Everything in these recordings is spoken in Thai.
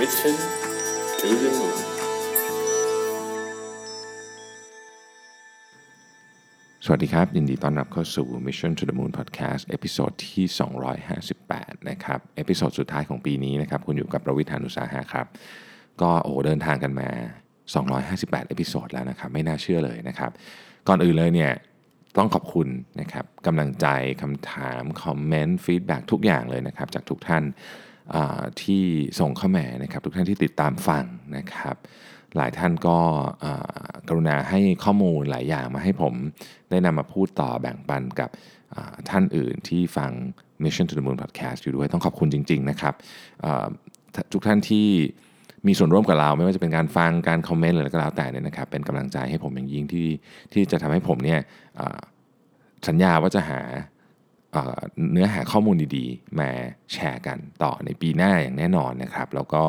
Mission to the Moon สวัสดีครับ ยินดีต้อนรับเข้าสู่ Mission to the Moon Podcast episode ที่ 258 นะครับ episode สุดท้ายของปีนี้นะครับ คุณอยู่กับรวิศ หาญอุตสาหะครับ ก็โอ้เดินทางกันมา 258 episode แล้วนะครับ ไม่น่าเชื่อเลยนะครับ ก่อนอื่นเลยเนี่ยต้องขอบคุณนะครับกำลังใจคำถาม comment feedback ทุกอย่างเลยนะครับ จากทุกท่าน ที่ส่งเข้ามานะครับ ทุกท่านที่ติดตามฟังนะครับ หลายท่านก็กรุณาให้ข้อมูลหลายอย่างมาให้ผมได้นำมาพูดต่อแบ่งปันกับท่านอื่นที่ฟัง Mission to the Moon Podcast อยู่ด้วยต้องขอบคุณจริง ๆ นะครับทุกท่านที่มีส่วนร่วมกับเรา ไม่ว่าจะเป็นการฟังการคอมเมนต์อะไรก็แล้วแต่เนี่ยนะครับ เป็นกำลังใจให้ผมอย่างยิ่งที่ที่จะทำให้ผมเนี่ยสัญญาว่าจะหา เนื้อหาข้อมูลดีๆ มาแชร์กันต่อในปีหน้าอย่างแน่นอนนะครับ แล้วก็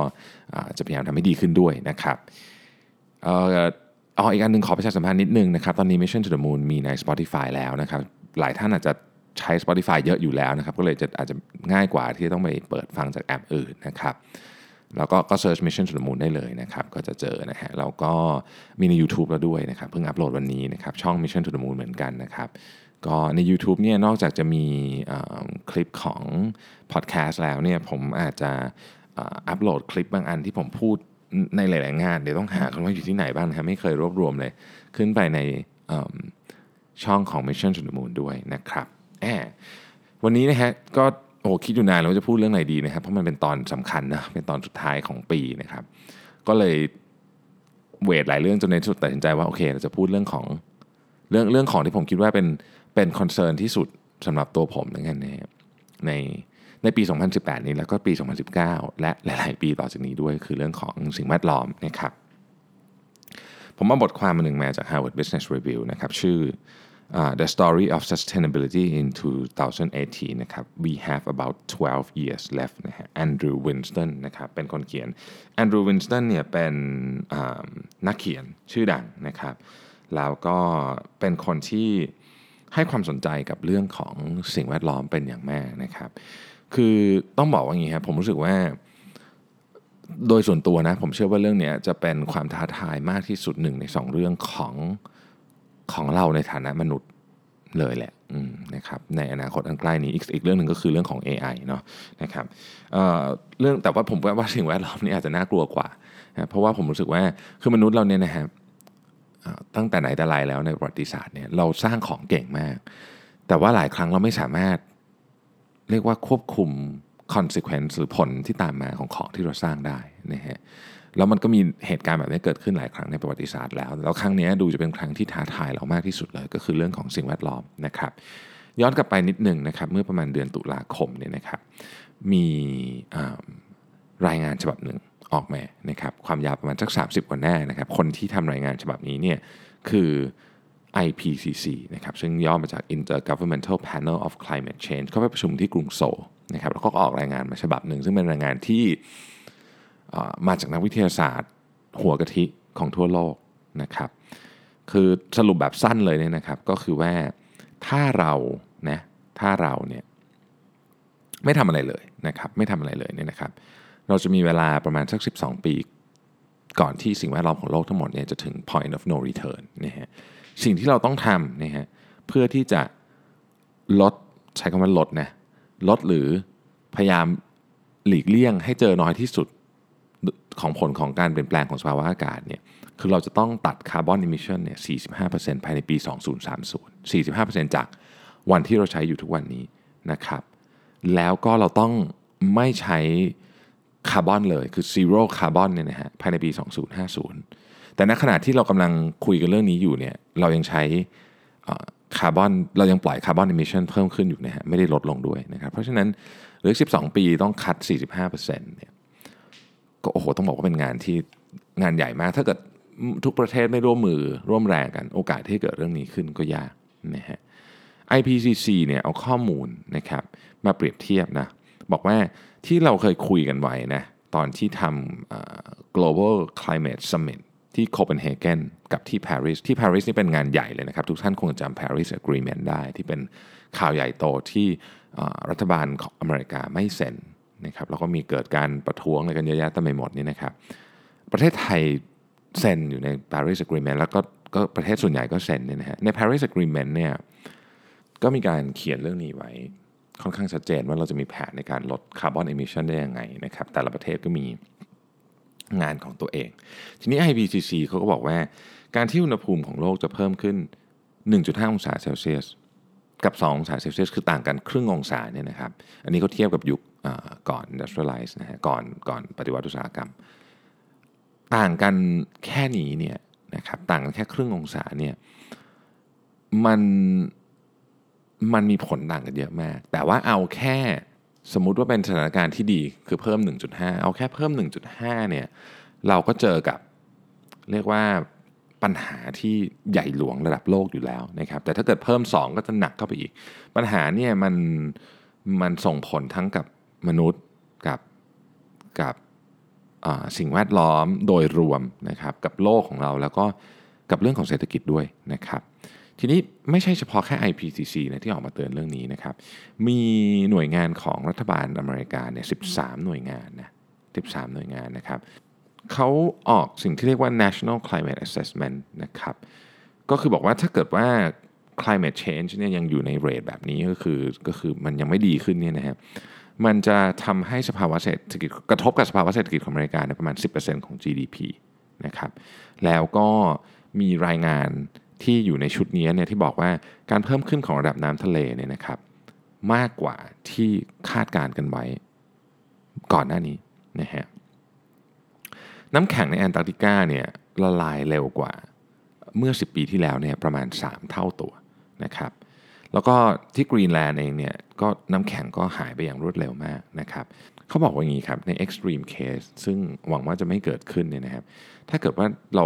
จะพยายามทำให้ดีขึ้นด้วยนะครับอ๋ออีกอันหนึ่งขอประชาสัมพันธ์นิดนึงนะครับ ตอนนี้ Mission to the Moon มีใน Spotify แล้วนะครับ หลายท่านอาจจะใช้ Spotify เยอะอยู่แล้วนะครับ ก็เลยจะอาจจะง่ายกว่าที่ต้องไปเปิดฟังจากแอปอื่นนะครับแล้วก็ก็ search mission to the moon ได้เลยนะครับ ก็จะเจอนะฮะแล้วก็มีใน YouTube แล้วด้วยนะครับ เพิ่งอัปโหลดวันนี้นะครับ ช่อง mission to the moon เหมือนกันนะครับ ก็ใน YouTube เนี่ยนอกจากจะมีคลิปของ podcast แล้วเนี่ยผมอาจจะอัปโหลดคลิปบางอันที่ผมพูดในหลาย ๆ งาน เดี๋ยวต้องหากันว่าอยู่ที่ไหนบ้างนะครับไม่เคยรวบรวมเลย ขึ้นไปในช่องของ Mission to the Moon ด้วยนะครับแอบวันนี้นะฮะก็โอ้คิดอยู่นานแล้วจะพูดเรื่องไหนดีนะครับ เพราะมันเป็นตอนสำคัญนะเป็นตอนสุดท้ายของปีนะครับ ก็เลยเวทหลายเรื่องจนในสุดตัดสินใจว่าโอเค เราจะพูดเรื่องของเรื่องเรื่องของที่ผมคิดว่าเป็น เป็นคอนเซิร์นที่สุดสำหรับตัวผมในในในในปี 2018 นี้แล้วก็ปี 2019 และหลาย ๆ ปีต่อจากนี้ด้วยคือเรื่องของสิ่งแวดล้อมนะครับ ผมมาบทความมาหนึ่งมาจาก Harvard Business Review นะครับ ชื่อ uh, the story of sustainability in 2018 นะครับ we have about 12 years left นะฮะ Andrew Winston นะครับ เป็นคนเขียน Andrew Winston เนี่ยเป็นนักเขียนชื่อดังนะครับ แล้วก็เป็นคนที่ ให้ความสนใจกับเรื่องของสิ่งแวดล้อมเป็นอย่างมากนะครับ คือต้องบอกว่าอย่างนี้ครับผมรู้สึกว่าโดยส่วนตัวนะผมเชื่อว่าเรื่องนี้จะเป็นความท้าทายมากที่สุดหนึ่งในสองเรื่องของของเราในฐานะมนุษย์เลยแหละนะครับในอนาคตอันใกล้นี้อีกอีกเรื่องหนึ่งก็คือเรื่องของ AI เนาะนะครับเเรื่องแต่ว่าผมว่าสิ่งแวดล้อมนี่อาจจะน่ากลัวกว่านะเพราะว่าผมรู้สึกว่าคือมนุษย์เราเนี่ยนะครับ ตั้งแต่ไหนแต่ไรแล้วในประวัติศาสตร์เนี่ยเราสร้างของเก่งมาก แต่ว่าหลายครั้งเราไม่สามารถเรียกว่าควบคุม consequence หรือผลที่ตามมาของของที่เราสร้างได้นะฮะแล้วมันก็มีเหตุการณ์แบบนี้เกิดขึ้นหลายครั้งในประวัติศาสตร์แล้ว แล้วครั้งนี้ดูจะเป็นครั้งที่ท้าทายเรามากที่สุดเลย ก็คือเรื่องของสิ่งแวดล้อมนะครับ ย้อนกลับไปนิดหนึ่งนะครับ เมื่อประมาณเดือนตุลาคมเนี่ยนะครับ มีรายงานฉบับหนึ่ง ออกมานะครับความยาวประมาณสัก 30 กว่าหน้านะครับคนที่ทำรายงานฉบับนี้เนี่ยคือ IPCC นะครับซึ่งย่อมาจาก Intergovernmental Panel of Climate Change เขาไปประชุมที่กรุงโซลนะครับแล้วก็ออกรายงานมาฉบับหนึ่ง ซึ่งเป็นรายงานที่มาจากนักวิทยาศาสตร์ หัวกะทิของทั่วโลกนะครับคือสรุปแบบสั้นเลยเนี่ยนะครับก็คือว่าถ้าเรานะถ้าเราเนี่ยไม่ทำอะไรเลยนะครับไม่ทำอะไรเลยเนี่ยนะครับ เราจะมีเวลาประมาณสัก 12 ปี ก่อนที่สิ่งแวดล้อมของโลกทั้งหมดเนี่ยจะถึง point of no return นะฮะสิ่งที่เราต้องทำนะฮะเพื่อที่จะลดใช้คำว่าลดนะลดหรือพยายามหลีกเลี่ยงให้เจอน้อยที่สุดของผลของการเปลี่ยนแปลงของสภาวะอากาศเนี่ยคือเราจะต้องตัด carbon emission เนี่ย 45%ภายในปี 2030 45%จากวันที่เราใช้อยู่ทุกวันนี้นะครับ แล้วก็เราต้องไม่ใช้ คาร์บอนเลยคือ zero carbon เนี่ยนะฮะภายในปี 2050 แต่ในขณะที่เรากำลังคุยกันเรื่องนี้อยู่เนี่ยเรายังใช้คาร์บอนเรายังปล่อย carbon emission เพิ่มขึ้นอยู่นะฮะไม่ได้ลดลงด้วยนะครับเพราะฉะนั้นเหลือ 12 ปีต้องคัด 45%เนี่ยก็โอ้โหต้องบอกว่าเป็นงานที่งานใหญ่มาก ถ้าเกิดทุกประเทศไม่ร่วมมือร่วมแรงกันโอกาสที่เกิดเรื่องนี้ขึ้นก็ยากนะฮะ IPCC เนี่ยเอาข้อมูลนะครับมาเปรียบเทียบนะ บอกว่าที่เราเคยคุยกันไว้นะตอนที่ทำ global climate summit ที่โคเปนเฮเกนกับที่ปารีสที่ปารีสนี่เป็นงานใหญ่เลยนะครับ ทุกท่านคงจำ Paris Agreement ได้ที่เป็นข่าวใหญ่โตที่รัฐบาลของอเมริกาไม่เซ็นนะครับแล้วก็มีเกิดการประท้วงอะไรกันเยอะแยะเต็มไปหมดนี่นะครับ ประเทศไทยเซ็นอยู่ใน Paris Agreement แล้วก็ก็ประเทศส่วนใหญ่ก็เซ็นเนี่ยนะฮะใน Paris Agreement เนี่ยก็มีการเขียนเรื่องนี้ไว้ ค่อนข้างชัดเจนว่าเราจะมีแผนในการลด carbon emission ได้ยังไงนะครับ แต่ละประเทศก็มีงานของตัวเอง ทีนี้ IPCC เขาก็บอกว่า การที่อุณหภูมิของโลกจะเพิ่มขึ้น 1.5 องศาเซลเซียส กับ 2 องศาเซลเซียส คือต่างกันครึ่งองศาเนี่ยนะครับ อันนี้เขาเทียบกับยุคก่อน industrialize นะฮะก่อนก่อนปฏิวัติอุตสาหกรรม ต่างกันแค่นี้เนี่ยนะครับต่างกันแค่ครึ่งองศาเนี่ยมัน มันมีผลต่างกันเยอะมาก แต่ว่าเอาแค่สมมุติว่าเป็นสถานการณ์ที่ดีคือเพิ่ม 1.5 เอาแค่เพิ่ม 1.5 เนี่ยเราก็เจอกับเรียกว่าปัญหาที่ใหญ่หลวงระดับโลกอยู่แล้วนะครับ แต่ถ้าเกิดเพิ่ม 2 ก็จะหนักเข้าไปอีก ปัญหาเนี่ยมันมันส่งผลทั้งกับมนุษย์กับกับสิ่งแวดล้อมโดยรวมนะครับ กับโลกของเราแล้วก็กับเรื่องของเศรษฐกิจด้วยนะครับ ทีนี้ไม่ใช่เฉพาะแค่ IPCC นะที่ออกมาเตือนเรื่องนี้นะครับ มีหน่วยงานของรัฐบาลอเมริกาเนี่ย13 หน่วยงานนะ13 หน่วยงานนะครับเขาออกสิ่งที่เรียกว่า national climate assessment นะครับ ก็คือบอกว่าถ้าเกิดว่า climate change เนี่ยยังอยู่ในเรทแบบนี้ก็คือก็คือมันยังไม่ดีขึ้นเนี่ยนะครับมันจะทำให้สภาวะเศรษฐกิจกระทบกับสภาวะเศรษฐกิจของอเมริกาในประมาณ 10%ของ GDP นะครับ แล้วก็มีรายงาน ที่อยู่ในชุดนี้เนี่ยที่บอกว่าการเพิ่มขึ้นของระดับน้ำทะเลเนี่ยนะครับ มากกว่าที่คาดการกันไว้ ก่อนหน้านี้นะฮะน้ำแข็งในแอนตาร์กติกาเนี่ยละลายเร็วกว่าเมื่อ 10 ปีที่แล้วเนี่ยประมาณ 3 เท่าตัวนะครับ แล้วก็ที่กรีนแลนด์เองเนี่ยก็น้ำแข็งก็หายไปอย่างรวดเร็วมากนะครับเขาบอกว่าอย่างนี้ครับใน extreme case ซึ่งหวังว่าจะไม่เกิดขึ้นเนี่ยนะครับ ถ้าเกิดว่าเรา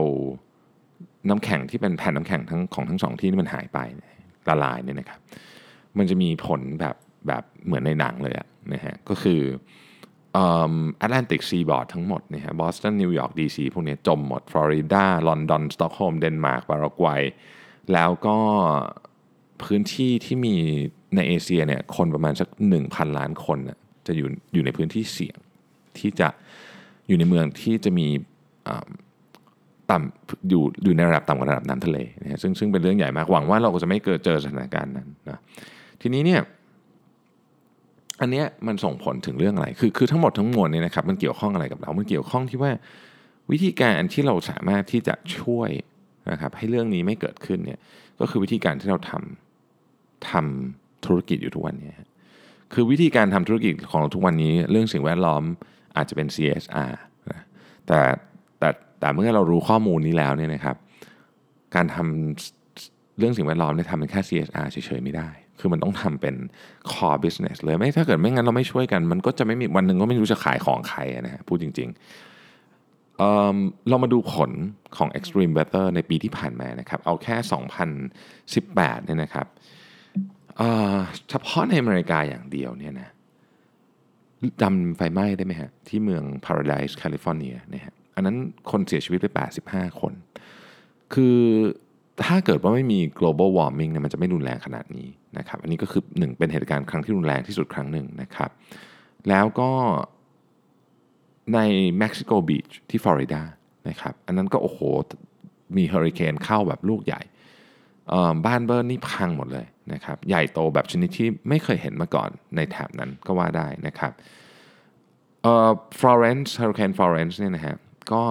น้ำแข็งที่เป็นแผ่นน้ำแข็งทั้งของทั้งสองที่นี่มันหายไปละลายเนี่ยนะครับ มันจะมีผลแบบแบบเหมือนในหนังเลยอะนะฮะก็คือ Atlantic seaboard ทั้งหมดเนี่ยบอสตันนิวยอร์กดีซีพวกนี้จมหมดฟลอริดาลอนดอนสต็อกโฮล์มเดนมาร์กปารากวัย แล้วก็พื้นที่ที่มีในเอเชียเนี่ยคนประมาณสัก 1,000 ล้านคนจะอยู่อยู่ในพื้นที่เสี่ยง ที่จะอยู่ในเมืองที่จะมี ต่ำอยู่อยู่ในระดับต่ำกว่าระดับน้ำทะเลนะซึ่งซึ่งเป็นเรื่องใหญ่มากหวังว่าเราก็จะไม่เกิดเจอสถานการณ์นั้นนะทีนี้เนี่ยอันเนี้ยมันส่งผลถึงเรื่องอะไร คือคือทั้งหมดทั้งมวลเนี่ยนะครับมันเกี่ยวข้องอะไรกับเรา มันเกี่ยวข้องที่ว่าวิธีการที่เราสามารถที่จะช่วยนะครับให้เรื่องนี้ไม่เกิดขึ้นเนี่ยก็คือวิธีการที่เราทำทำธุรกิจอยู่ทุกวันนี้คือวิธีการทำธุรกิจของเราทุกวันนี้ เรื่องสิ่งแวดล้อมอาจจะเป็น CSR นะแต่ แต่เมื่อเรารู้ข้อมูลนี้แล้วเนี่ยนะครับ การทำเรื่องสิ่งแวดล้อมเนี่ยทำเป็นแค่ CSR เฉยๆไม่ได้ คือมันต้องทำเป็น core business เลยไม่ถ้าเกิดไม่งั้นเราไม่ช่วยกัน มันก็จะไม่มีวันหนึ่งก็ไม่รู้จะขายของใครนะฮะพูดจริงๆเเรามาดูผลของ extreme weather ในปีที่ผ่านมานะครับ เอาแค่ 2018เนี่ยนะครับเฉพาะในอเมริกาอย่างเดียวเนี่ยนะจำไฟไหม้ได้ไหมฮะที่เมือง Paradise แคลิฟอร์เนียนะฮะ อันนั้นคนเสียชีวิตไป 85 คน คือถ้าเกิดว่าไม่มี global warming เนี่ยมันจะไม่รุนแรงขนาดนี้นะครับอันนี้ก็คือหนึ่งเป็นเหตุการณ์ครั้งที่รุนแรงที่สุดครั้งหนึ่งนะครับ แล้วก็ในเม็กซิโกบีชที่ฟลอริดานะครับอันนั้นก็โอ้โห มีเฮอริเคนเข้าแบบลูกใหญ่ บ้านเบิร์นนี่พังหมดเลยนะครับใหญ่โตแบบชนิดที่ไม่เคยเห็นมาก่อนในแถบนั้นก็ว่าได้นะครับฟลอเรนซ์เฮอริเคนฟลอเรนซ์เนี่ยนะฮะ ก็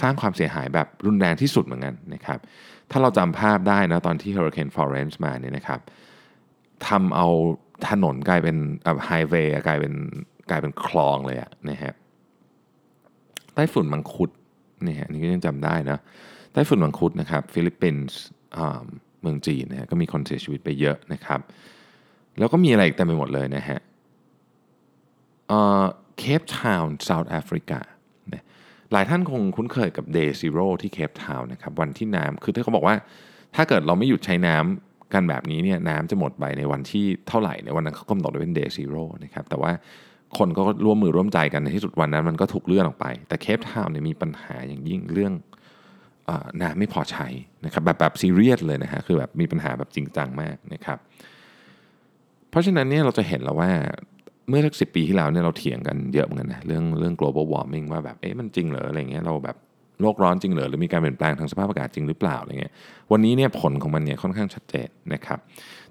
สร้างความเสียหายแบบรุนแรงที่สุดเหมือนกันนะครับถ้าเราจำภาพได้นะตอนที่ Hurricane Florence มาเนี่ยนะครับทำเอาถนนกลายเป็นไฮเวย์กลายเป็นกลายเป็นคลองเลยอะนะฮะไต้ฝุ่นมังคุดนี่ฮะนี่ก็ยังจำได้นะไต้ฝุ่นมังคุดนะครับฟิลิปปินส์เมืองจีนนะก็มีคนเสียชีวิตไปเยอะนะครับ แล้วก็มีอะไรอีกเต็มไปหมดเลยนะฮะเคปทาวน์เซาท์แอฟริกา หลายท่านคงคุ้นเคยกับ Day Zero ที่เคปทาวน์นะครับวันที่น้ำคือที่เขาบอกว่า ถ้าเกิดเราไม่หยุดใช้น้ำกันแบบนี้เนี่ยน้ำจะหมดไปในวันที่เท่าไหร่ในวันนั้นเขากำหนดไว้เป็น Day Zero นะครับแต่ว่าคนก็ร่วมมือร่วมใจกันในที่สุดวันนั้นมันก็ถูกเลื่อนออกไป แต่เคปทาวน์เนี่ยมีปัญหาอย่างยิ่งเรื่องน้ำไม่พอใช้นะครับแบบแบบซีเรียสเลยนะฮะคือแบบมีปัญหาแบบจริงจังมากนะครับ เพราะฉะนั้นเนี่ยเราจะเห็นแล้วว่า เมื่อสักสิปีที่แล้วเนี่ยเราเถียงกันเยอะเหมือนกันนะเรื่องเรื่อง global warming ว่าแบบเอ๊ะมันจริงเหรออะไรเงี้ยเราแบบโลกร้อนจริงเหรอหรือมีการเปลี่ยนแปลงทางสภาพอากาศจริงหรือเปล่าอะไรเงี้ยวันนี้เนี่ยผลของมันเนี่ยค่อนข้างชัดเจนนะครับ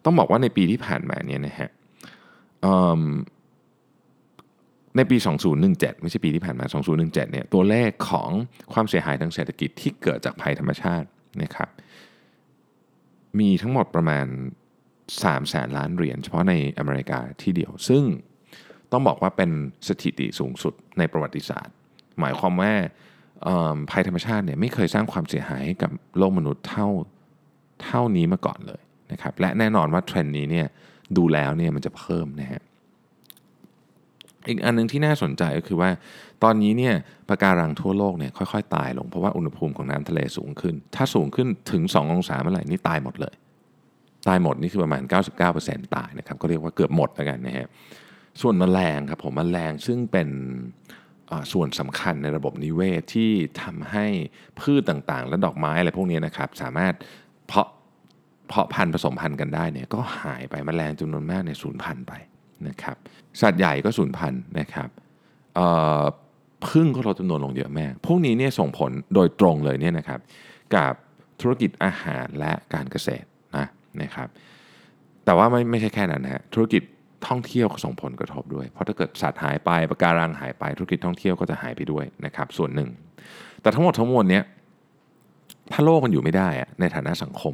ต้องบอกว่าในปีที่ผ่านมาเนี่ยนะฮะในปี 2017 ไม่ใช่ปีที่ผ่านมา 2017 เนี่ยตัวเลขของความเสียหายทางเศรษฐกิจที่เกิดจากภัยธรรมชาตินะครับมีทั้งหมดประมาณ3แสนล้านเหรียญเฉพาะในอเมริกาที่เดียว ซึ่ง ต้องบอกว่าเป็นสถิติสูงสุดในประวัติศาสตร์ หมายความว่าภัยธรรมชาติเนี่ยไม่เคยสร้างความเสียหายให้กับโลกมนุษย์เท่าเท่านี้มาก่อนเลยนะครับและแน่นอนว่าเทรนด์นี้เนี่ยดูแล้วเนี่ยมันจะเพิ่มนะฮะอีกอันนึงที่น่าสนใจก็คือว่า ตอนนี้เนี่ยปะการังทั่วโลกเนี่ยค่อยๆ ตายลงเพราะว่าอุณหภูมิของน้ำทะเลสูงขึ้น ถ้าสูงขึ้นถึง 2 องศาเมื่อไหร่นี่ตายหมดเลย ตายหมดนี่คือประมาณ 99%ตายนะครับก็เรียกว่าเกือบหมดแล้วกันนะฮะ ส่วนแมลงครับผมแมลงซึ่งเป็นส่วนสำคัญในระบบนิเวศที่ทำให้พืชต่างๆ และดอกไม้อะไรพวกนี้นะครับ สามารถเพาะเพาะพันธุ์ผสมพันธุ์กันได้เนี่ยก็หายไปมแมลงจำนวนมากในสูญพันธุ์ไปนะครับสัตว์ใหญ่ก็สูญพันธุ์นะครับพึ่งก็ลดจำนวนลงเยอะแม่พวกนี้เนี่ยส่งผลโดยตรงเลยเนี่ยนะครับกับธุรกิจอาหารและการเกษตรนะนะครับแต่ว่าไม่ไม่ใช่แค่นั้นนะฮะธุรกิจ ท่องเที่ยวส่งผลกระทบด้วย เพราะถ้าเกิดสัตว์หายไปปะการังหายไปธุรกิจท่องเที่ยวก็จะหายไปด้วยนะครับส่วนหนึ่ง แต่ทั้งหมดทั้งมวลเนี้ยถ้าโลกมันอยู่ไม่ได้ในฐานะสังคม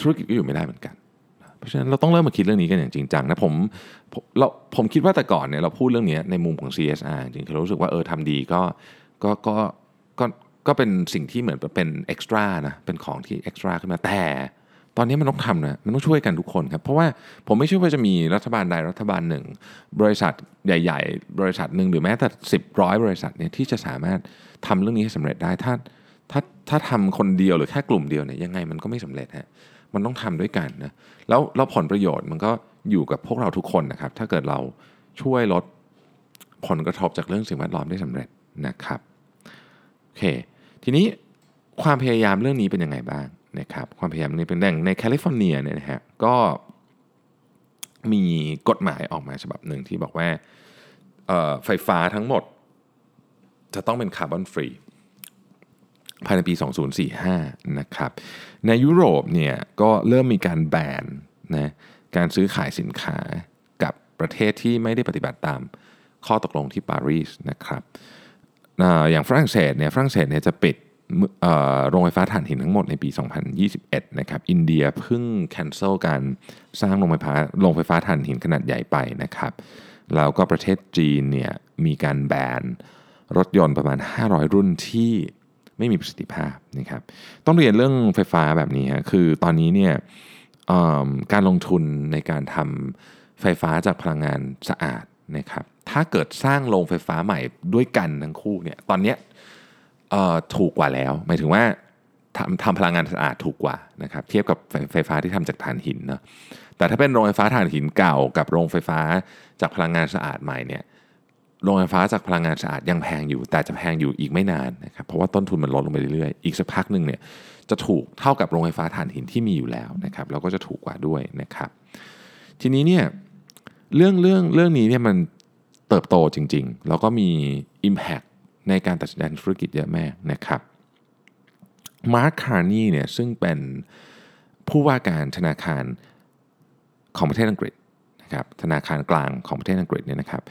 ธุรกิจก็อยู่ไม่ได้เหมือนกัน เพราะฉะนั้นเราต้องเริ่มมาคิดเรื่องนี้กันอย่างจริงจังนะผมเราผมคิดว่าแต่ก่อนเนี่ยเราพูดเรื่องนี้ในมุมของ CSR จริงๆเรารู้สึกว่าเออทำดีก็ก็ก็ก็ก็เป็นสิ่งที่เหมือนเป็นเอ็กซ์ตร้านะเป็นของที่เอ็กซ์ตร้าขึ้นมาแต่ ตอนนี้มันต้องทำนะมันต้องช่วยกันทุกคนครับ เพราะว่าผมไม่เชื่อว่าจะมีรัฐบาลใดรัฐบาลหนึ่ง บริษัทใหญ่ ๆ บริษัทหนึ่งหรือแม้แต่สิบร้อยบริษัทเนี่ยที่จะสามารถทำเรื่องนี้ให้สำเร็จได้ถ้าถ้าถ้าทำคนเดียวหรือแค่กลุ่มเดียวเนี่ยยังไงมันก็ไม่สำเร็จฮะมันต้องทำด้วยกันนะแล้วแล้วผลประโยชน์มันก็อยู่กับพวกเราทุกคนนะครับ ถ้าเกิดเราช่วยลดผลกระทบจากเรื่องสิ่งแวดล้อมได้สำเร็จนะครับโอเค ทีนี้ความพยายามเรื่องนี้เป็นยังไงบ้าง นะครับความพยายามนี้เป็นแหล่งในแคลิฟอร์เนียเนี่ยนะฮะก็มีกฎหมายออกมาฉบับหนึ่งที่บอกว่าไฟฟ้าทั้งหมด จะต้องเป็น carbon free ภายในปี 2045 นะครับ ในยุโรปเนี่ยก็เริ่มมีการแบนนะการซื้อขายสินค้ากับประเทศที่ไม่ได้ปฏิบัติตามข้อตกลงที่ปารีสนะครับอย่างฝรั่งเศสเนี่ยฝรั่งเศสเนี่ยจะปิด โรงไฟฟ้าถ่านหินทั้งหมดในปี 2021 นะครับ อินเดียเพิ่งแคนเซิลการสร้างโรงไฟฟ้าโรงไฟฟ้าถ่านหินขนาดใหญ่ไปนะครับ แล้วก็ประเทศจีนเนี่ยมีการแบนรถยนต์ประมาณ 500 รุ่นที่ไม่มีประสิทธิภาพนะครับ ต้องเรียนเรื่องไฟฟ้าแบบนี้ฮะ คือตอนนี้เนี่ยการลงทุนในการทำไฟฟ้าจากพลังงานสะอาดนะครับ ถ้าเกิดสร้างโรงไฟฟ้าใหม่ด้วยกันทั้งคู่เนี่ย ตอนนี้ ถูกกว่าแล้ว หมายถึงว่าทำทำพลังงานสะอาดถูกกว่านะครับเทียบกับไฟฟ้าที่ทำจากถ่านหินเนาะแต่ถ้าเป็นโรงไฟฟ้าถ่านหินเก่ากับโรงไฟฟ้าจากพลังงานสะอาดใหม่เนี่ยโรงไฟฟ้าจากพลังงานสะอาดยังแพงอยู่ แต่จะแพงอยู่อีกไม่นานนะครับเพราะว่าต้นทุนมันลดลงไปเรื่อยๆอีกสักพักหนึ่งเนี่ยจะถูกเท่ากับโรงไฟฟ้าถ่านหินที่มีอยู่แล้วนะครับแล้วก็จะถูกกว่าด้วยนะครับ ทีนี้เนี่ยเรื่องเรื่องเรื่องนี้เนี่ยมันเติบโตจริง ๆ แล้วก็มี Impact ในการตัดสินใจธุรกิจเยอะแม่นะครับมาร์คคาร์นีเนี่ยซึ่งเป็นผู้ว่าการธนาคารของประเทศอังกฤษนะครับธนาคารกลางของประเทศอังกฤษเนี่ยนะครับ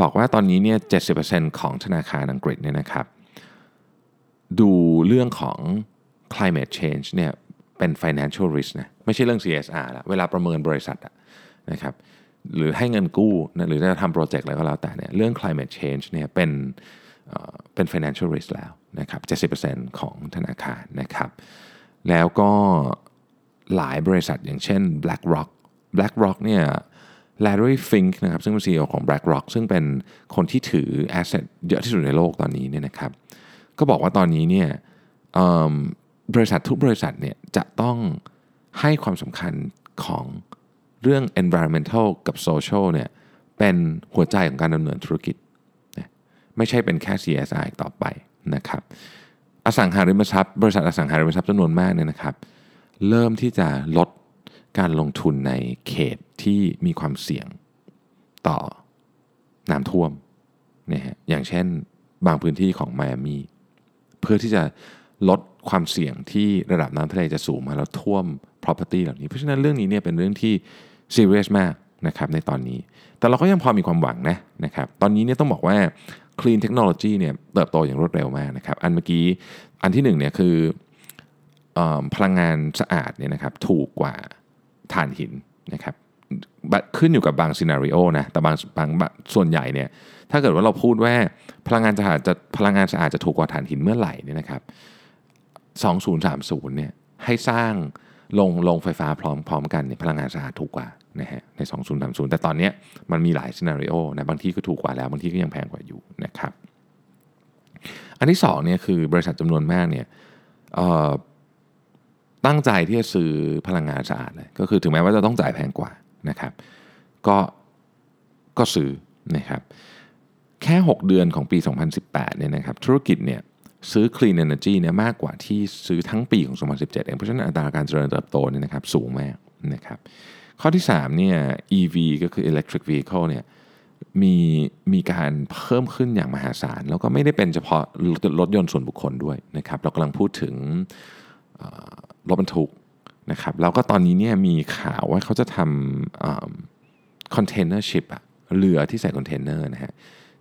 บอกว่าตอนนี้เนี่ย 70%ของธนาคารอังกฤษเนี่ยนะครับดูเรื่องของ climate change เนี่ยเป็น financial risk นะไม่ใช่เรื่อง CSR ละเวลาประเมินบริษัทนะครับหรือให้เงินกู้นะหรือจะทำโปรเจกต์อะไรก็แล้วแต่เนี่ยเรื่อง climate change เนี่ยเป็น เป็น financial risk แล้วนะครับ 70%ของธนาคารนะครับ แล้วก็หลายบริษัทอย่างเช่น BlackRock BlackRock เนี่ย Larry Fink นะครับซึ่งเป็น CEO ของ BlackRock ซึ่งเป็นคนที่ถือ asset เยอะที่สุดในโลกตอนนี้เนี่ยนะครับ ก็บอกว่าตอนนี้เนี่ยบริษัททุกบริษัทเนี่ยจะต้องให้ความสำคัญของเรื่อง environmental กับ social เนี่ยเป็นหัวใจของการดำเนินธุรกิจ ไม่ใช่เป็นแค่ CSI ต่อไปนะครับอสังหาริมทรัพย์ บริษัทอสังหาริมทรัพย์จำนวนมากเนี่ยนะครับ เริ่มที่จะลดการลงทุนในเขตที่มีความเสี่ยงต่อน้ำท่วมนะฮะอย่างเช่นบางพื้นที่ของไมอามีเพื่อที่จะลดความเสี่ยงที่ระดับน้ำทะเลจะสูงมาแล้วท่วม property เหล่านี้ เพราะฉะนั้นเรื่องนี้เนี่ยเป็นเรื่องที่ serious มากนะครับในตอนนี้ แต่เราก็ยังพอมีความหวังนะนะครับตอนนี้เนี่ยต้องบอกว่า clean technology เนี่ยเติบโตอย่างรวดเร็วมากนะครับอันเมื่อกี้อันที่หนึ่งเนี่ยคืออพลังงานสะอาดเนี่ยนะครับถูกกว่าถ่านหินนะครับขึ้นอยู่กับบางซีนารีโอนะแต่บางบางส่วนใหญ่เนี่ยถ้าเกิดว่าเราพูดว่าพลังงานสะอาดจะพลังงานสะอาดจะถูกกว่าถ่านหินเมื่อไหร่เนี่ยนะครับ2030เนี่ยให้สร้างลงลงไฟฟ้าพร้อมพร้อมกันเนี่ยพลังงานสะอาดถูกกว่า นะฮะใน 2030 แต่ตอนนี้มันมีหลายซีนารีโอนะบางที่ก็ถูกกว่าแล้ว บางที่ก็ยังแพงกว่าอยู่นะครับ อันที่2เนี่ยคือบริษัทจำนวนมากเนี่ยตั้งใจที่จะซื้อพลังงานสะอาดเลยก็คือถึงแม้ว่าจะต้องจ่ายแพงกว่านะครับ ก็ก็ซื้อนะครับแค่ 6 เดือนของปี 2018เนี่ยนะครับธุรกิจเนี่ยซื้อ clean energy เนี่ยมากกว่าที่ซื้อทั้งปีของ 2017 เองเพราะฉะนั้นอัตราการเจริญเติบโตเนี่ยนะครับสูงมากนะครับ ข้อที่3เนี่ย EV ก็คือ electric vehicle เนี่ยมีมีการเพิ่มขึ้นอย่างมหาศาล แล้วก็ไม่ได้เป็นเฉพาะรถยนต์ส่วนบุคคลด้วยนะครับเรากำลังพูดถึงรถบรรทุกนะครับแล้วก็ตอนนี้เนี่ยมีข่าวว่าเขาจะทำ container ship อะเรือที่ใส่คอนเทนเนอร์นะฮะ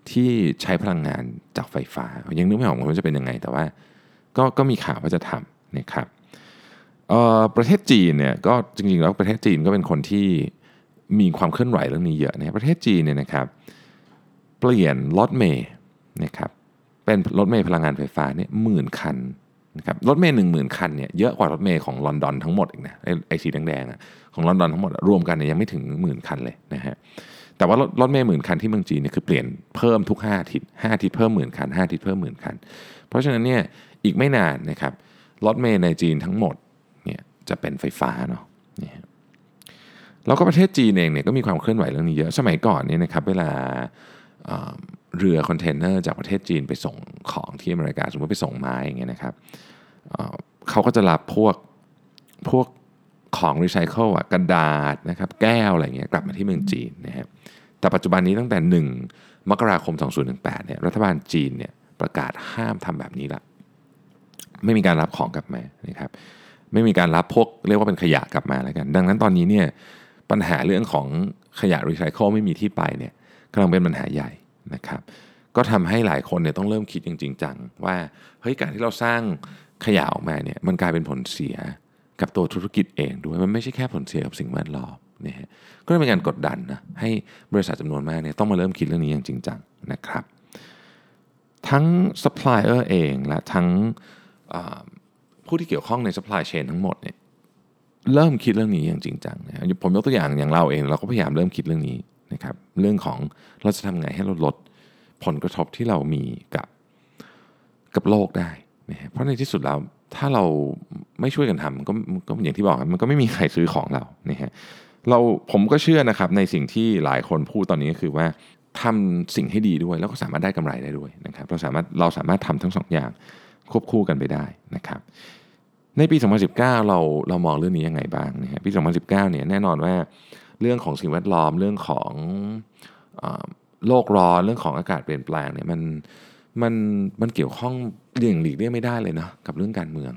ที่ใช้พลังงานจากไฟฟ้า ยังนึกไม่ออกว่าจะเป็นยังไง แต่ว่าก็ก็มีข่าวว่าจะทำนะครับ ประเทศจีนเนี่ยก็จริงๆแล้วประเทศจีนก็เป็นคนที่มีความเคลื่อนไหวเรื่องนี้เยอะนะประเทศจีนเนี่ยนะครับเปลี่ยนรถเมย์นะครับเป็นรถเมย์พลังงานไฟฟ้าเนี่ยหมื่นคันนะครับรถเมย์หนึ่งหมื่นคันเนี่ยเยอะกว่ารถเมย์ของลอนดอนทั้งหมดอีกนะไอไอสีแดงๆของลอนดอนทั้งหมดรวมกันเนี่ยยังไม่ถึงหมื่นคันเลยนะฮะแต่ว่ารถรถเมย์หมื่นคันที่เมืองจีนเนี่ยคือเปลี่ยนเพิ่มทุก5อาทิตย์5อาทิตย์เพิ่มหมื่นคัน5อาทิตย์เพิ่มหมื่นคัน เพราะฉะนั้นเนี่ยอีกไม่นานนะครับรถเมย์ในจีนทั้งหมด จะเป็นไฟฟ้าเนาะนี่แล้วก็ประเทศจีนเองเนี่ยก็มีความเคลื่อนไหวเรื่องนี้เยอะ สมัยก่อนเนี่ยนะครับเวลาเรือคอนเทนเนอร์จากประเทศจีนไปส่งของที่อเมริกา สมมติไปส่งไม้อย่างเงี้ยนะครับเขาก็จะรับพวกพวกของรีไซเคิลอะกระดาษนะครับแก้วอะไรเงี้ยกลับมาที่เมืองจีนนะครับแต่ปัจจุบันนี้ตั้งแต่ 1 มกราคม 2018เนี่ยรัฐบาลจีนเนี่ยประกาศห้ามทำแบบนี้ละไม่มีการรับของกลับมานะครับ ไม่มีการรับพวกเรียกว่าเป็นขยะกลับมาแล้วกัน ดังนั้นตอนนี้เนี่ยปัญหาเรื่องของขยะรีไซเคิลไม่มีที่ไปเนี่ยกำลังเป็นปัญหาใหญ่นะครับ ก็ทำให้หลายคนเนี่ยต้องเริ่มคิดจริงๆจังว่าเฮ้ยการที่เราสร้างขยะออกมาเนี่ยมันกลายเป็นผลเสียกับตัวธุรกิจเองด้วยมันไม่ใช่แค่ผลเสียกับสิ่งแวดล้อมนี่ฮะก็เลยเป็นการกดดันนะให้บริษัทจำนวนมากเนี่ยต้องมาเริ่มคิดเรื่องนี้อย่างจริงจังนะครับ ทั้งซัพพลายเออร์เองและทั้ง ผู้ที่เกี่ยวข้องใน supply chain ทั้งหมดเนี่ยเริ่มคิดเรื่องนี้อย่างจริงจังนะผมยกตัวอย่างอย่างเราเองเราก็พยายามเริ่มคิดเรื่องนี้นะครับเรื่องของเราจะทำไงให้เราลดผลกระทบที่เรามีกับกับโลกได้นะเพราะในที่สุดแล้วถ้าเราไม่ช่วยกันทำก็ก็อย่างที่บอกมันก็ไม่มีใครซื้อของเรานะฮะเราผมก็เชื่อนะครับในสิ่งที่หลายคนพูดตอนนี้ก็คือว่าทำสิ่งให้ดีด้วยแล้วก็สามารถได้กำไรได้ด้วยนะครับเราสามารถเราสามารถทำทั้งสองอย่าง ควบคู่กันไปได้นะครับ ในปี 2019 เราเรามองเรื่องนี้ยังไงบ้างนะฮะปี 2019 เนี่ยแน่นอนว่าเรื่องของสิ่งแวดล้อมเรื่องของโลกร้อนเรื่องของอากาศเปลี่ยนแปลงเนี่ยมันมันมันเกี่ยวข้องเลี่ยงหลีกเลี่ยงไม่ได้เลยนะกับเรื่องการเมือง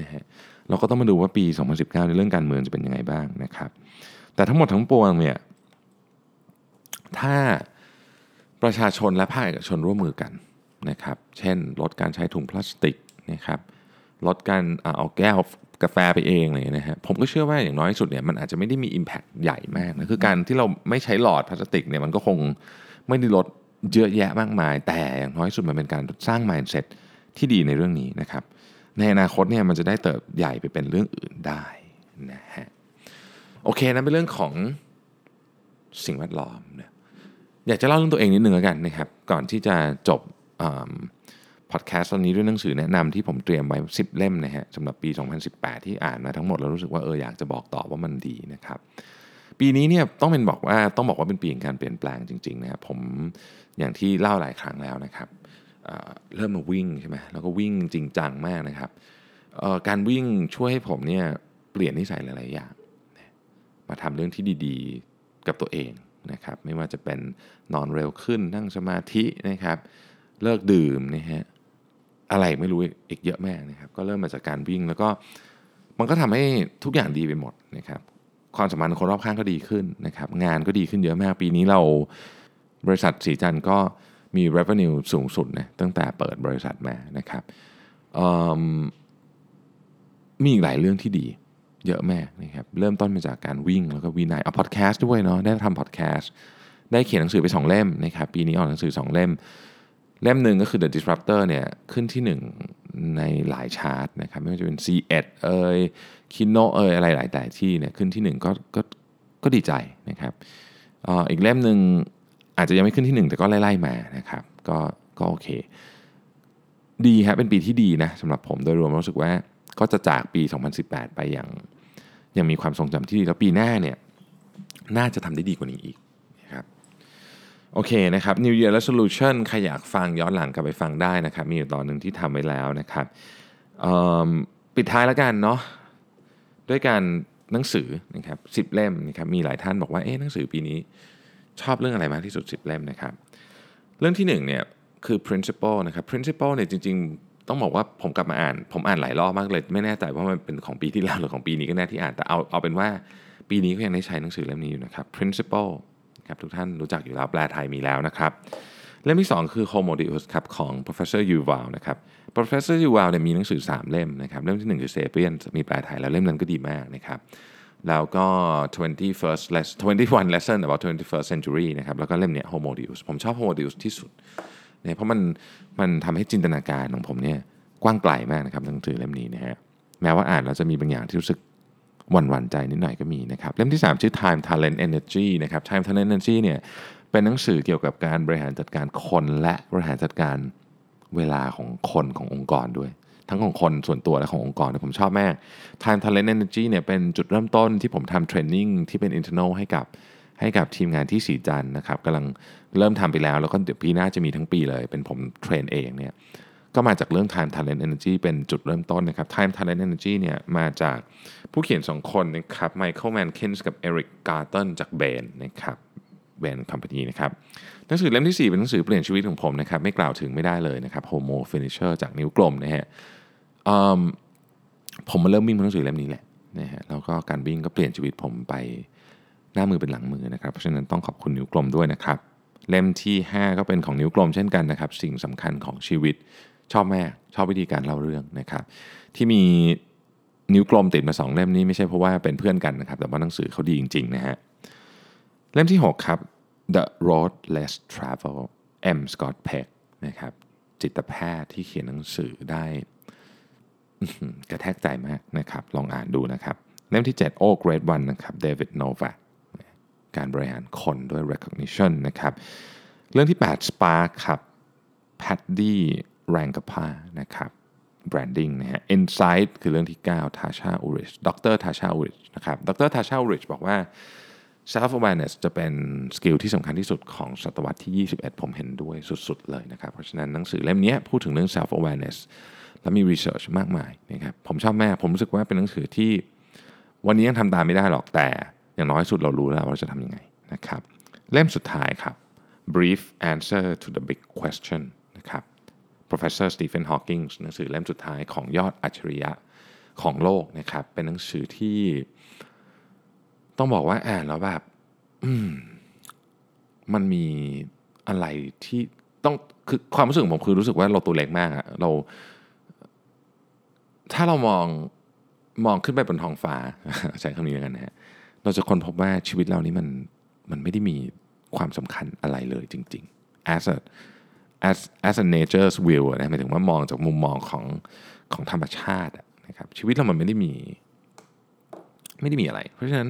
นะฮะเราก็ต้องมาดูว่าปี 2019 ในเรื่องการเมืองจะเป็นยังไงบ้างนะครับ แต่ทั้งหมดทั้งปวงเนี่ยถ้าประชาชนและภาคเอกชนร่วมมือกัน นะครับ เช่นลดการใช้ถุงพลาสติกนะครับลดการเอาแก้วกาแฟไปเองเลยนะฮะผมก็เชื่อว่าอย่างน้อยสุดเนี่ยมันอาจจะไม่ได้มี Impact ใหญ่มากนะคือการที่เราไม่ใช้หลอดพลาสติกเนี่ยมันก็คงไม่ได้ลดเยอะแยะมากมาย แต่อย่างน้อยสุดมันเป็นการสร้าง mindset ที่ดีในเรื่องนี้นะครับ ในอนาคตเนี่ยมันจะได้เติบใหญ่ไปเป็นเรื่องอื่นได้นะฮะโอเคนะเป็นเรื่องของสิ่งแวดล้อมนะอยากจะเล่าเรื่องตัวเองนิดนึงแล้วกันนะครับ ก่อนที่จะจบ พอดแคสต์ตอนนี้ด้วยหนังสือแนะนำที่ผมเตรียมไว้ 10 เล่มนะฮะสำหรับปี 2018 ที่อ่านมาทั้งหมดแล้วรู้สึกว่าเอออยากจะบอกต่อว่ามันดีนะครับ ปีนี้เนี่ยต้องเป็นบอกว่าต้องบอกว่าเป็นปีแห่งการเปลี่ยนแปลงจริงๆนะครับผมอย่างที่เล่าหลายครั้งแล้วนะครับเริ่มมาวิ่งใช่ไหมแล้วก็วิ่งจริงจังมากนะครับการวิ่งช่วยให้ผมเนี่ยเปลี่ยนนิสัยหลายๆอย่างมาทำเรื่องที่ดีๆกับตัวเองนะครับ ไม่ว่าจะเป็นนอนเร็วขึ้นนั่งสมาธินะครับ เลิกดื่มนะฮะอะไรไม่รู้อีกเยอะแม่นะครับ ก็เริ่มมาจากการวิ่งแล้วก็มันก็ทำให้ทุกอย่างดีไปหมดนะครับความสัมพันธ์คนรอบข้างก็ดีขึ้นนะครับ งานก็ดีขึ้นเยอะมากปีนี้เราบริษัทสีจันก็มี revenue สูงสุดนะตั้งแต่เปิดบริษัทมานะครับมีอีกหลายเรื่องที่ดีเยอะแม่นะครับเริ่มต้นมาจากการวิ่งแล้วก็วินัยเอาพอดแคสต์ด้วยเนาะได้ทำพอดแคสต์ได้เขียนหนังสือไป 2 เล่มนะครับปีนี้ออกหนังสือ 2 เล่ม เล่มหนึ่งก็คือ The Disruptor เนี่ยขึ้นที่ 1 ในหลายชาร์ตนะครับไม่ว่าจะเป็น C1 เอ่ยคินโนเอ่ยอะไรหลายแต่ที่เนี่ยขึ้นที่ 1 ก็ก็ก็ดีใจนะครับอีกเล่มหนึ่งอาจจะยังไม่ขึ้นที่ 1 แต่ก็ไล่ๆมานะครับก็ก็โอเค ดีครับเป็นปีที่ดีนะสำหรับผมโดยรวมรู้สึกว่าก็จะจากปี 2018 ไปอย่างยังมีความทรงจำที่ดีแล้วปีหน้าเนี่ยน่าจะทำได้ดีกว่านี้อีก โอเคนะครับ New Year Resolution ใครอยากฟังย้อนหลังกลับไปฟังได้นะครับ มีอยู่ตอนหนึ่งที่ทำไว้แล้วนะครับปิดท้ายแล้วกันเนาะด้วยการหนังสือนะครับสิบเล่มนะครับมีหลายท่านบอกว่าเอ๊ะหนังสือปีนี้ชอบเรื่องอะไรมากที่สุด 10 เล่มนะครับ เรื่องที่1เนี่ยคือ principle นะครับ principle เนี่ยจริง ๆ ต้องบอกว่าผมกลับมาอ่าน ผมอ่านหลายรอบมากเลย ไม่แน่ใจว่ามันเป็นของปีที่แล้วหรือของปีนี้ก็แน่ที่อ่านแต่เอาเอาเป็นว่าปีนี้ก็ยังได้ใช้หนังสือเล่มนี้อยู่นะครับ principle ครับทุกท่านรู้จักอยู่แล้วแปลไทยมีแล้วนะครับเล่มที่ 2 คือ Homo Deus ครับของ professor Yuval นะครับ professor Yuval เนี่ยมีหนังสือ 3 เล่มนะครับเล่มที่ 1 คือ Sapiens มีแปลไทยแล้วเล่มนั้นก็ดีมากนะครับแล้วก็ 21st lesson 21 lesson about 21st century นะครับแล้วก็เล่มเนี้ย Homo Deus ผมชอบ Homo Deus ที่สุดเนี่ยเพราะมันมันทำให้จินตนาการของผมเนี่ยกว้างไกลมากนะครับหนังสือเล่มนี้นะฮะแม้ว่าอ่านแล้วจะมีบางอย่างที่รู้สึก วันวันใจนิดหน่อยก็มีนะครับ เล่มที่ 3 ชื่อ Time Talent Energy นะครับ Time Talent Energy เนี่ยเป็นหนังสือเกี่ยวกับการบริหารจัดการคนและบริหารจัดการเวลาของคนขององค์กรด้วย ทั้งของคนส่วนตัวและขององค์กรผมชอบมาก Time Talent Energy เนี่ยเป็นจุดเริ่มต้นที่ผมทำ training ที่เป็น internal ให้กับให้กับทีมงานที่ศรีจันทร์นะครับกำลังเริ่มทำไปแล้ว แล้วก็เดี๋ยวปีหน้าจะมีทั้งปีเลย เป็นผม train เองเนี่ยก็มาจากเรื่อง Time Talent Energy เป็นจุดเริ่มต้นนะครับ Time Talent Energy เนี่ยมาจาก ผู้เขียน2คนนะครับ Michael Mankins กับ Eric Garton จาก Bain นะครับเบนคอมพานีนะครับหนังสือเล่มที่ 4 เป็นหนังสือเปลี่ยนชีวิตของผมนะครับไม่กล่าวถึงไม่ได้เลยนะครับ Homo Finisher จากนิ้วกลมนะฮะผมมาเริ่มวิ่งเพราะหนังสือเล่มนี้แหละนะฮะแล้วก็การวิ่งก็เปลี่ยนชีวิตผมไปหน้ามือเป็นหลังมือนะครับเพราะฉะนั้นต้องขอบคุณนิ้วกลมด้วยนะครับเล่มที่ 5 ก็เป็นของนิ้วกลมเช่นกันนะครับสิ่งสำคัญของชีวิตชอบแม่ชอบวิธีการเล่าเรื่องนะครับที่มี นิ้วกลมติดมา 2 เล่มนี้ไม่ใช่เพราะว่าเป็นเพื่อนกันนะครับ แต่ว่าหนังสือเขาดีจริงๆนะฮะ เล่มที่ 6 ครับ The Road Less Travel M Scott Peck นะครับจิตแพทย์ที่เขียนหนังสือได้ กระแทกใจมากนะครับ ลองอ่านดูนะครับ เล่มที่7 Oh Great One นะครับ David Novak การบริหารคนด้วย recognition นะครับ เรื่องที่ 8 Spark ครับ Paddy แรงกับผ้านะครับ branding นะฮะ insight คือเรื่องที่ 9 ทาชาอูริชดรทาชาอูริชนะครับดรทาชาอูริชบอกว่า self awareness จะเป็นสกิลที่สำคัญที่สุดของศตวรรษที่ 21 ผมเห็นด้วยสุดๆเลยนะครับ เพราะฉะนั้นหนังสือเล่มนี้พูดถึงเรื่อง self awareness และมี research มากมายนะครับผมชอบแม่ผมรู้สึกว่าเป็นหนังสือที่วันนี้ยังทำตามไม่ได้หรอกแต่อย่างน้อยสุดเรารู้แล้วว่าจะทำยังไงนะครับ เล่มสุดท้ายครับ brief answer to the big question นะครับ professor Stephen Hawking หนังสือเล่มสุดท้ายของยอดอัจฉริยะของโลกนะครับ เป็นหนังสือที่ ต้องบอกว่าอ่านแล้วแบบมันมีอะไรที่ต้องคือความรู้สึกผมคือรู้สึกว่าเราตัวเล็กมากอะเรา ถ้าเรามองมองขึ้นไปบนท้องฟ้า ใช้คำนี้แล้วกันนะฮะเราจะค้นพบว่าชีวิตเรานี้มันมันไม่ได้มีความสำคัญอะไรเลยจริง ๆ as a as as a nature's will นะหมายถึงว่ามองจากมุมมองของของธรรมชาตินะครับชีวิตเรามันไม่ได้มี ไม่ได้มีอะไร เพราะฉะนั้น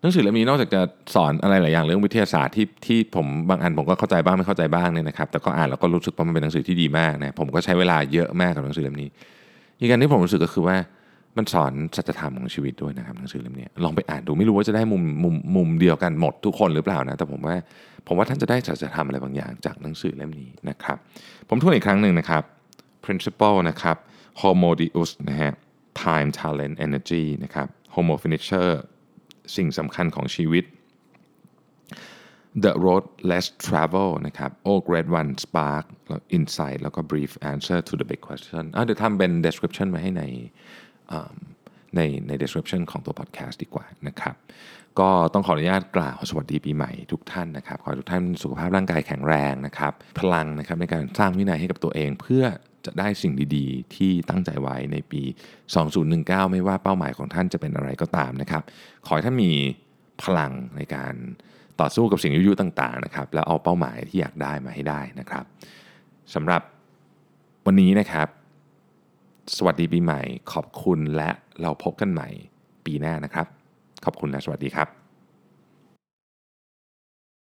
หนังสือเล่มนี้นอกจากจะสอนอะไรหลายอย่างเรื่องวิทยาศาสตร์ที่ที่ผมบางอันผมก็เข้าใจบ้างไม่เข้าใจบ้างเนี่ยนะครับแต่ก็อ่านแล้วก็รู้สึกว่ามันเป็นหนังสือที่ดีมากนะผมก็ใช้เวลาเยอะมากกับหนังสือเล่มนี้ อีกการที่ผมรู้สึกก็คือว่า มันสอนสัจธรรมของชีวิตด้วยนะครับหนังสือเล่มนี้ลองไปอ่านดูไม่รู้ว่าจะได้มุมมุมมุมเดียวกันหมดทุกคนหรือเปล่านะแต่ผมว่าผมว่าท่านจะได้สัจธรรมอะไรบางอย่างจากหนังสือเล่มนี้นะครับ ผมทวนอีกครั้งหนึ่งนะครับ principle นะครับ homo deus นะฮะ time talent energy นะครับ homo finisher สิ่งสำคัญของชีวิต The Road Less Travel นะครับ O Great One Spark Insight แล้วก็ Brief Answer to the Big Question เดี๋ยวทำเป็น description ไว้ให้ใน ในใน description ของตัว podcast ดีกว่านะครับ ก็ต้องขออนุญาตกล่าวสวัสดีปีใหม่ทุกท่านนะครับ ขอให้ทุกท่านสุขภาพร่างกายแข็งแรงนะครับ พลังนะครับในการสร้างวินัยให้กับตัวเองเพื่อจะได้สิ่งดีๆ ที่ตั้งใจไว้ในปี 2019 ไม่ว่าเป้าหมายของท่านจะเป็นอะไรก็ตามนะครับ ขอให้ท่านมีพลังในการต่อสู้กับสิ่งยุ่ยต่างๆนะครับ แล้วเอาเป้าหมายที่อยากได้มาให้ได้นะครับสำหรับวันนี้นะครับ สวัสดีปีใหม่ ขอบคุณและเราพบกันใหม่ปีหน้านะครับ ขอบคุณและสวัสดีครับ